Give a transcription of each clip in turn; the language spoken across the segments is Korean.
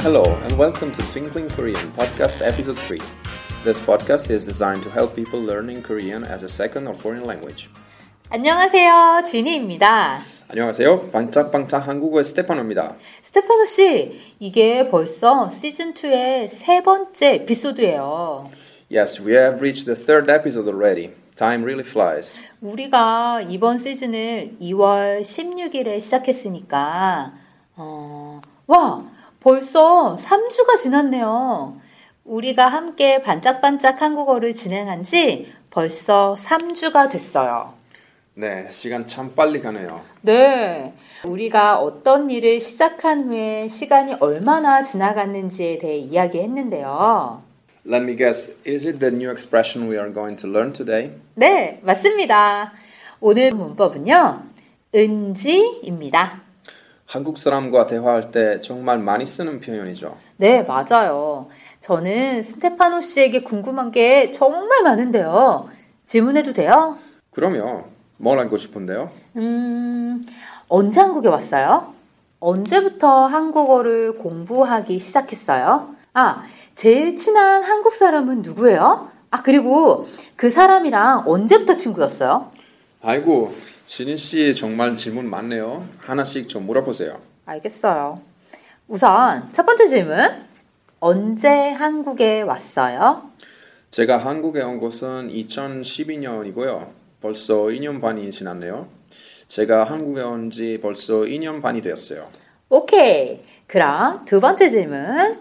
Hello, and welcome to Twinkling Korean Podcast Episode 3. This podcast is designed to help people learning Korean as a second or foreign language. 안녕하세요. 지니입니다. 안녕하세요. 반짝반짝 한국어의 스테파노입니다. 스테파노 씨, 이게 벌써 시즌 2의 세 번째 에피소드예요. Yes, we have reached the third episode already. Time really flies. 우리가 이번 시즌을 2월 16일에 시작했으니까 어, 와, 벌써 3주가 지났네요. 우리가 함께 반짝반짝 한국어를 진행한 지 벌써 3주가 됐어요. 네, 시간 참 빨리 가네요. 네. 우리가 어떤 일을 시작한 후에 시간이 얼마나 지나갔는지에 대해 이야기했는데요. Let me guess, is it the new expression we are going to learn today? 네, 맞습니다. 오늘 문법은요, 은지입니다. 한국 사람과 대화할 때 정말 많이 쓰는 표현이죠. 네, 맞아요. 저는 스테파노 씨에게 궁금한 게 정말 많은데요. 질문해도 돼요? 그러면 뭘 알고 싶은데요? 음, 언제 한국에 왔어요? 언제부터 한국어를 공부하기 시작했어요? 아, 제일 친한 한국 사람은 누구예요? 아, 그리고 그 사람이랑 언제부터 친구였어요? 아이고, 진희 씨 정말 질문 많네요. 하나씩 좀 물어보세요. 알겠어요. 우선 첫 번째 질문. 언제 한국에 왔어요? 제가 한국에 온 것은 2012년이고요. 벌써 2년 반이 지났네요. 제가 한국에 온 지 벌써 2년 반이 되었어요. 오케이. 그럼 두 번째 질문.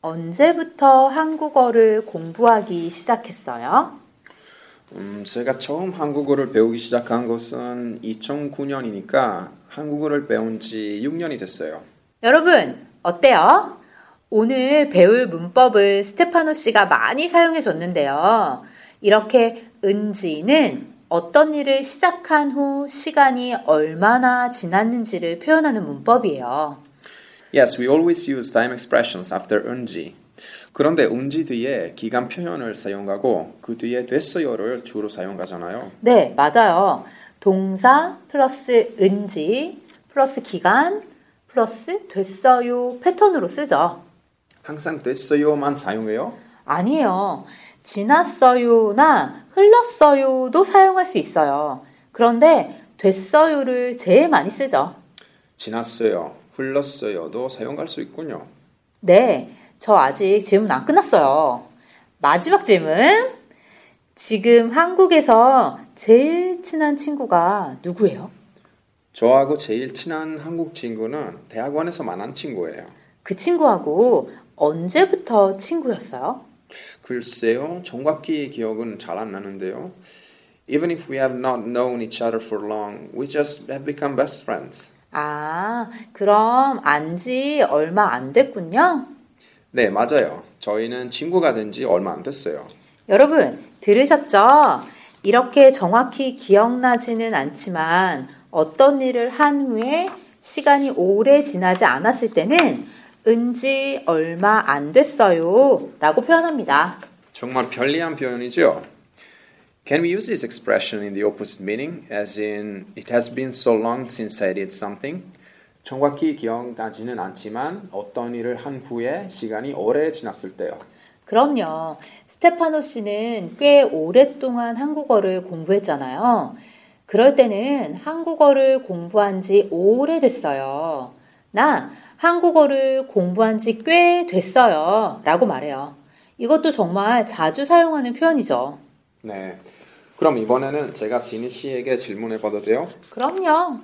언제부터 한국어를 공부하기 시작했어요? 음, 제가 처음 한국어를 배우기 시작한 것은 2009년이니까 한국어를 배운 지 6년이 됐어요. 여러분, 어때요? 오늘 배울 문법을 스테파노 씨가 많이 사용해 줬는데요. 이렇게 은지는 어떤 일을 시작한 후 시간이 얼마나 지났는지를 표현하는 문법이에요. Yes, we always use time expressions after 은지. 그런데 은지 뒤에 기간 표현을 사용하고 그 뒤에 됐어요를 주로 사용하잖아요. 네, 맞아요. 동사 플러스 은지 플러스 기간 플러스 됐어요 패턴으로 쓰죠. 항상 됐어요만 사용해요? 아니에요. 지났어요나 흘렀어요도 사용할 수 있어요. 그런데 됐어요를 제일 많이 쓰죠. 지났어요, 흘렀어요도 사용할 수 있군요. 네, 저 아직 질문 안 끝났어요. 마지막 질문. 지금 한국에서 제일 친한 친구가 누구예요? 저하고 제일 친한 한국 친구는 대학원에서 만난 친구예요. 그 친구하고 언제부터 친구였어요? 글쎄요, 정확히 기억은 잘 안 나는데요. Even if we have not known each other for long, we just have become best friends. 아, 그럼 안지 얼마 안 됐군요. 네, 맞아요. 저희는 친구가 된 지 얼마 안 됐어요. 여러분, 들으셨죠? 이렇게 정확히 기억나지는 않지만 어떤 일을 한 후에 시간이 오래 지나지 않았을 때는 은지 얼마 안 됐어요 라고 표현합니다. 정말 편리한 표현이죠. Can we use this expression in the opposite meaning, as in it has been so long since I did something? 정확히 기억나지는 않지만 어떤 일을 한 후에 시간이 오래 지났을 때요. 그럼요. 스테파노 씨는 꽤 오랫동안 한국어를 공부했잖아요. 그럴 때는 한국어를 공부한 지 오래됐어요. 나 한국어를 공부한 지 꽤 됐어요. 라고 말해요. 이것도 정말 자주 사용하는 표현이죠. 네. 그럼 이번에는 제가 지니 씨에게 질문해 봐도 돼요? 그럼요.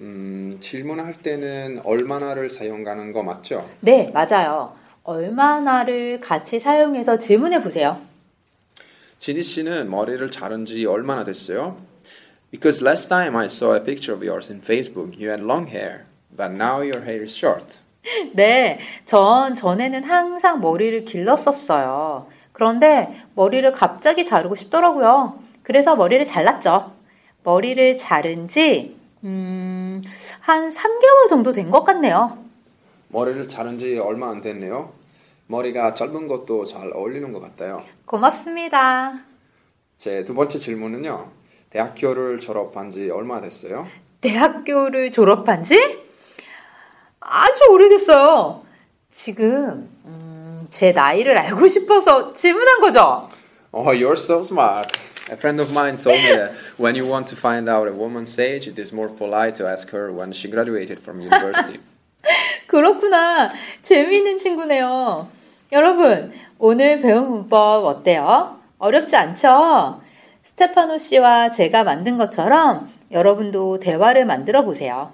음, 질문할 때는 얼마나를 사용하는 거 맞죠? 네, 맞아요. 얼마나를 같이 사용해서 질문해 보세요. 지니 씨는 머리를 자른 지 얼마나 됐어요? Because last time I saw a picture of yours in Facebook, you had long hair, but now your hair is short. 네, 전 전에는 항상 머리를 길렀었어요. 그런데 머리를 갑자기 자르고 싶더라고요. 그래서 머리를 잘랐죠. 머리를 자른 지, 음, 한 3개월 정도 된 것 같네요. 머리를 자른 지 얼마 안 됐네요. 머리가 짧은 것도 잘 어울리는 것 같아요. 고맙습니다. 제 두 번째 질문은요. 대학교를 졸업한 지 얼마 됐어요? 대학교를 졸업한 지 아주 오래됐어요. 지금, 음, 제 나이를 알고 싶어서 질문한 거죠? Oh, you're so smart. A friend of mine told me that when you want to find out a woman's age, it is more polite to ask her when she graduated from university. 그렇구나. 재미있는 친구네요. 여러분, 오늘 배운 문법 어때요? 어렵지 않죠? 스테파노 씨와 제가 만든 것처럼 여러분도 대화를 만들어 보세요.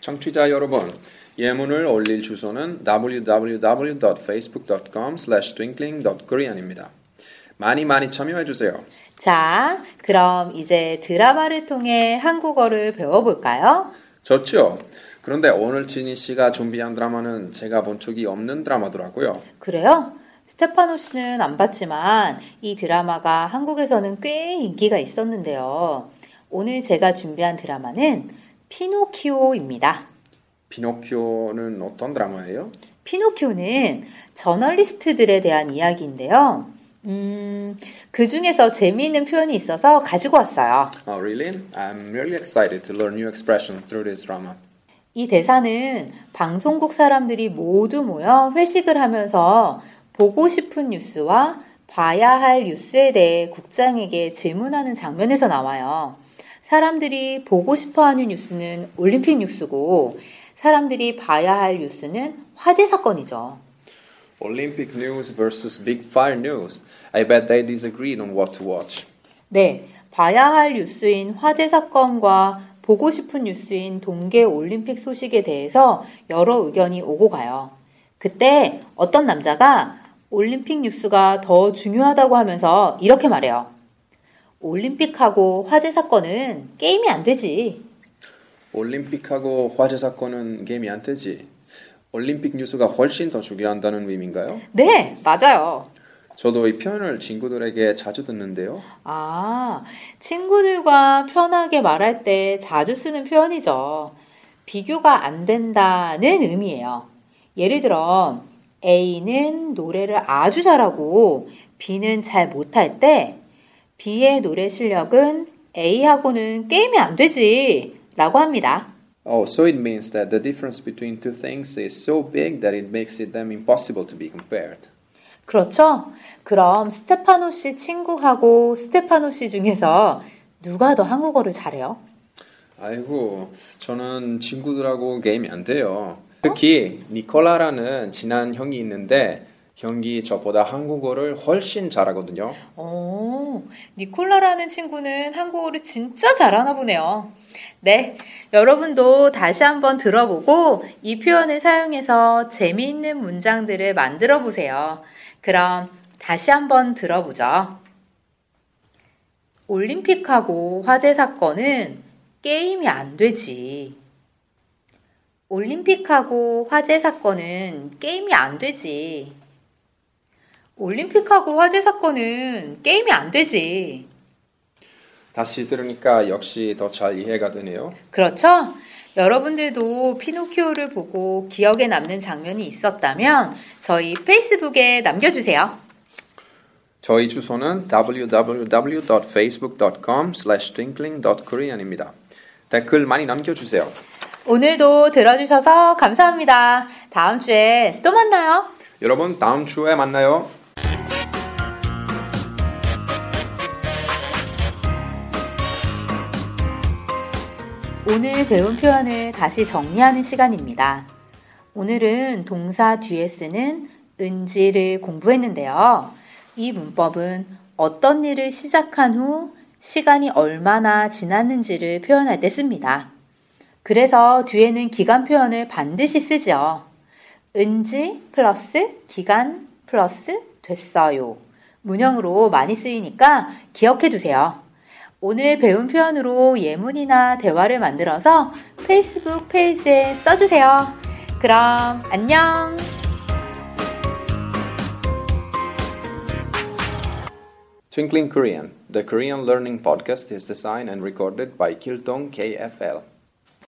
청취자 여러분, 예문을 올릴 주소는 www.facebook.com/twinkling.korean입니다. 많이 많이 참여해 주세요. 자, 그럼 이제 드라마를 통해 한국어를 배워볼까요? 좋죠? 그런데 오늘 진희 씨가 준비한 드라마는 제가 본 적이 없는 드라마더라고요. 그래요? 스테파노 씨는 안 봤지만 이 드라마가 한국에서는 꽤 인기가 있었는데요. 오늘 제가 준비한 드라마는 피노키오입니다. 피노키오는 어떤 드라마예요? 피노키오는 저널리스트들에 대한 이야기인데요. 음, 그 중에서 재미있는 표현이 있어서 가지고 왔어요. Oh, really? I'm really excited to learn new expression through this drama. 이 대사는 방송국 사람들이 모두 모여 회식을 하면서 보고 싶은 뉴스와 봐야 할 뉴스에 대해 국장에게 질문하는 장면에서 나와요. 사람들이 보고 싶어 하는 뉴스는 올림픽 뉴스고, 사람들이 봐야 할 뉴스는 화재 사건이죠. Olympic news versus big fire news. I bet they disagreed on what to watch. 네, 봐야 할 뉴스인 화재 사건과 보고 싶은 뉴스인 동계 올림픽 소식에 대해서 여러 의견이 오고 가요. 그때 어떤 남자가 올림픽 뉴스가 더 중요하다고 하면서 이렇게 말해요. 올림픽하고 화재 사건은 게임이 안 되지. 올림픽하고 화재 사건은 게임이 안 되지. 올림픽 뉴스가 훨씬 더 중요한다는 의미인가요? 네, 맞아요. 저도 이 표현을 친구들에게 자주 듣는데요. 아, 친구들과 편하게 말할 때 자주 쓰는 표현이죠. 비교가 안 된다는 의미예요. 예를 들어, A는 노래를 아주 잘하고 B는 잘 못할 때 B의 노래 실력은 A하고는 게임이 안 되지 라고 합니다. Oh, so it means that the difference between two things is so big that it makes it them impossible to be compared. 그렇죠? 그럼 스테파노 씨 친구하고 스테파노 씨 중에서 누가 더 한국어를 잘해요? 아이고, 저는 친구들하고 게임이 안 돼요. 특히 니콜라라는 친한 형이 있는데 형이 저보다 한국어를 훨씬 잘하거든요. 오, 니콜라라는 친구는 한국어를 진짜 잘하나 보네요. 네, 여러분도 다시 한번 들어보고 이 표현을 사용해서 재미있는 문장들을 만들어 보세요. 그럼 다시 한번 들어보죠. 올림픽하고 화재 사건은 게임이 안 되지. 올림픽하고 화재 사건은 게임이 안 되지. 올림픽하고 화재 사건은 게임이 안 되지. 다시 들으니까 역시 더 잘 이해가 되네요. 그렇죠? 여러분들도 피노키오를 보고 기억에 남는 장면이 있었다면 저희 페이스북에 남겨주세요. 저희 주소는 www.facebook.com/twinkling.korean입니다. 댓글 많이 남겨주세요. 오늘도 들어주셔서 감사합니다. 다음 주에 또 만나요. 여러분 다음 주에 만나요. 오늘 배운 표현을 다시 정리하는 시간입니다. 오늘은 동사 뒤에 쓰는 은지를 공부했는데요. 이 문법은 어떤 일을 시작한 후 시간이 얼마나 지났는지를 표현할 때 씁니다. 그래서 뒤에는 기간 표현을 반드시 쓰죠. 은지 플러스 기간 플러스 됐어요. 문형으로 많이 쓰이니까 기억해 두세요. 오늘 배운 표현으로 예문이나 대화를 만들어서 페이스북 페이지에 써주세요. 그럼 안녕! Twinkling Korean, the Korean learning podcast is designed and recorded by Kiltong KFL.